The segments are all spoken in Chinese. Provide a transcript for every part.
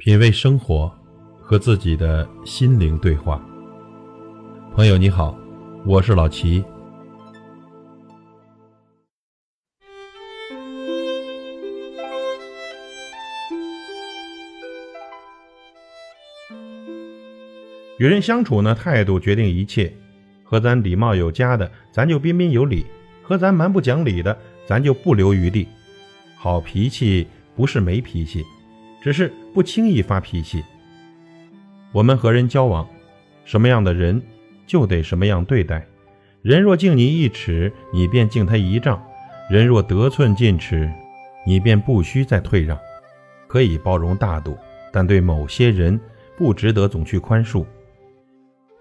品味生活，和自己的心灵对话。朋友你好，我是老齐。与人相处呢，态度决定一切。和咱礼貌有加的，咱就彬彬有礼；和咱蛮不讲理的，咱就不留余地。好脾气不是没脾气，只是不轻易发脾气。我们和人交往，什么样的人就得什么样对待。人若敬你一尺，你便敬他一丈；人若得寸进尺，你便不需再退让。可以包容大度，但对某些人不值得总去宽恕。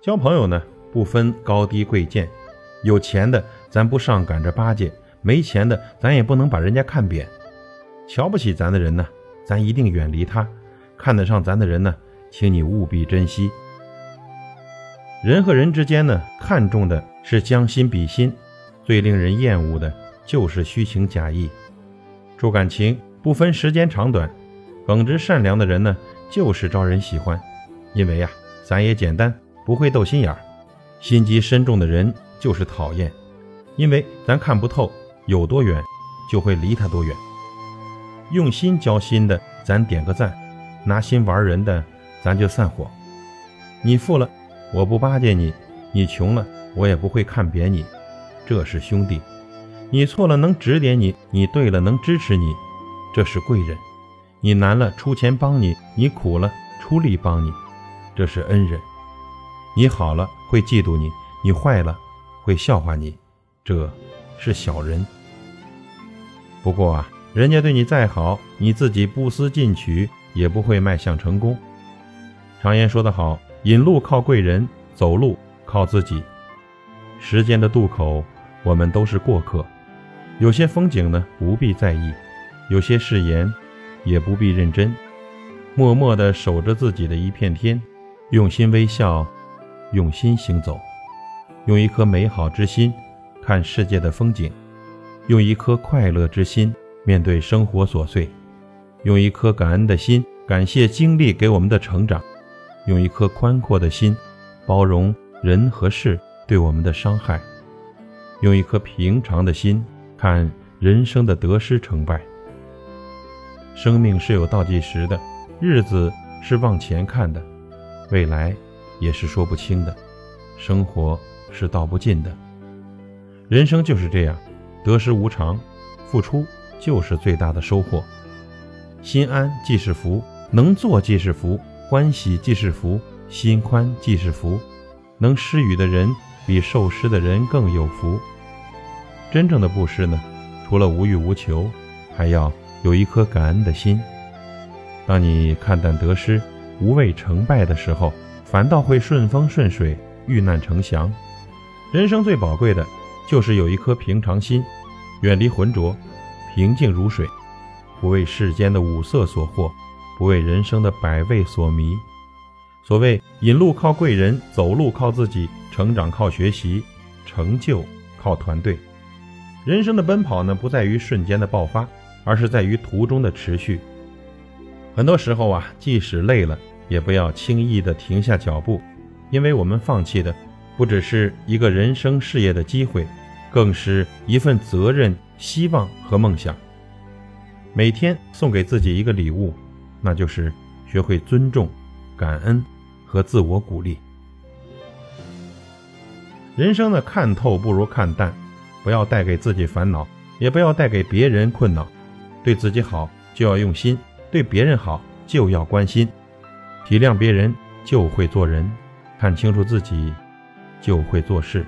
交朋友呢？不分高低贵贱，有钱的咱不上赶着巴结，没钱的咱也不能把人家看扁。瞧不起咱的人呢，咱一定远离他；看得上咱的人呢，请你务必珍惜。人和人之间呢，看重的是将心比心，最令人厌恶的就是虚情假意。处感情不分时间长短，耿直善良的人呢，就是招人喜欢，因为呀，咱也简单，不会斗心眼儿。心机深重的人就是讨厌，因为咱看不透，有多远就会离他多远。用心交心的，咱点个赞；拿心玩人的，咱就散伙。你富了，我不巴结你；你穷了，我也不会看扁你。这是兄弟。你错了能指点你，你对了能支持你，这是贵人。你难了出钱帮你，你苦了出力帮你，这是恩人。你好了会嫉妒你，你坏了会笑话你，这是小人。不过啊，人家对你再好，你自己不思进取，也不会迈向成功。常言说得好，引路靠贵人，走路靠自己。时间的渡口，我们都是过客。有些风景呢，不必在意；有些誓言，也不必认真。默默地守着自己的一片天，用心微笑。用心行走，用一颗美好之心看世界的风景，用一颗快乐之心面对生活琐碎，用一颗感恩的心感谢经历给我们的成长，用一颗宽阔的心包容人和事对我们的伤害，用一颗平常的心看人生的得失成败。生命是有倒计时的，日子是往前看的，未来。也是说不清的，生活是道不尽的，人生就是这样，得失无常，付出就是最大的收获。心安即是福，能做即是福，欢喜即是福，心宽即是福。能施予的人比受施的人更有福。真正的布施呢，除了无欲无求，还要有一颗感恩的心。当你看淡得失，无畏成败的时候。反倒会顺风顺水，遇难成祥。人生最宝贵的，就是有一颗平常心，远离浑浊，平静如水，不为世间的五色所惑，不为人生的百味所迷。所谓引路靠贵人，走路靠自己，成长靠学习，成就靠团队。人生的奔跑呢，不在于瞬间的爆发，而是在于途中的持续。很多时候啊，即使累了。也不要轻易的停下脚步，因为我们放弃的不只是一个人生事业的机会，更是一份责任、希望和梦想。每天送给自己一个礼物，那就是学会尊重、感恩和自我鼓励。人生的看透不如看淡，不要带给自己烦恼，也不要带给别人困恼。对自己好就要用心，对别人好就要关心。体谅别人就会做人，看清楚自己就会做事。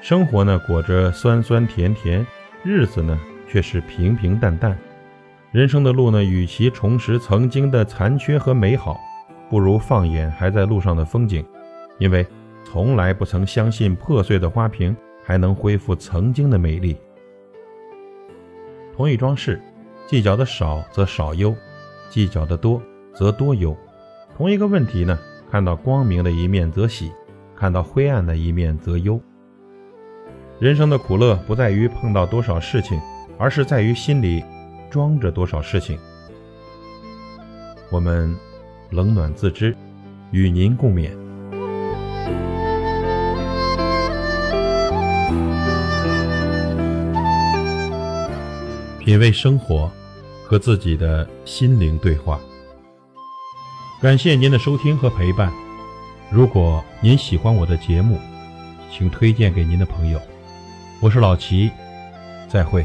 生活呢裹着酸酸甜甜，日子呢却是平平淡淡。人生的路呢，与其重拾曾经的残缺和美好，不如放眼还在路上的风景，因为从来不曾相信破碎的花瓶还能恢复曾经的美丽。同一桩事，计较的少则少忧，计较的多则多忧。同一个问题呢，看到光明的一面则喜，看到灰暗的一面则忧。人生的苦乐不在于碰到多少事情，而是在于心里装着多少事情。我们冷暖自知，与您共勉。品味生活，和自己的心灵对话。感谢您的收听和陪伴。如果您喜欢我的节目，请推荐给您的朋友。我是老齐，再会。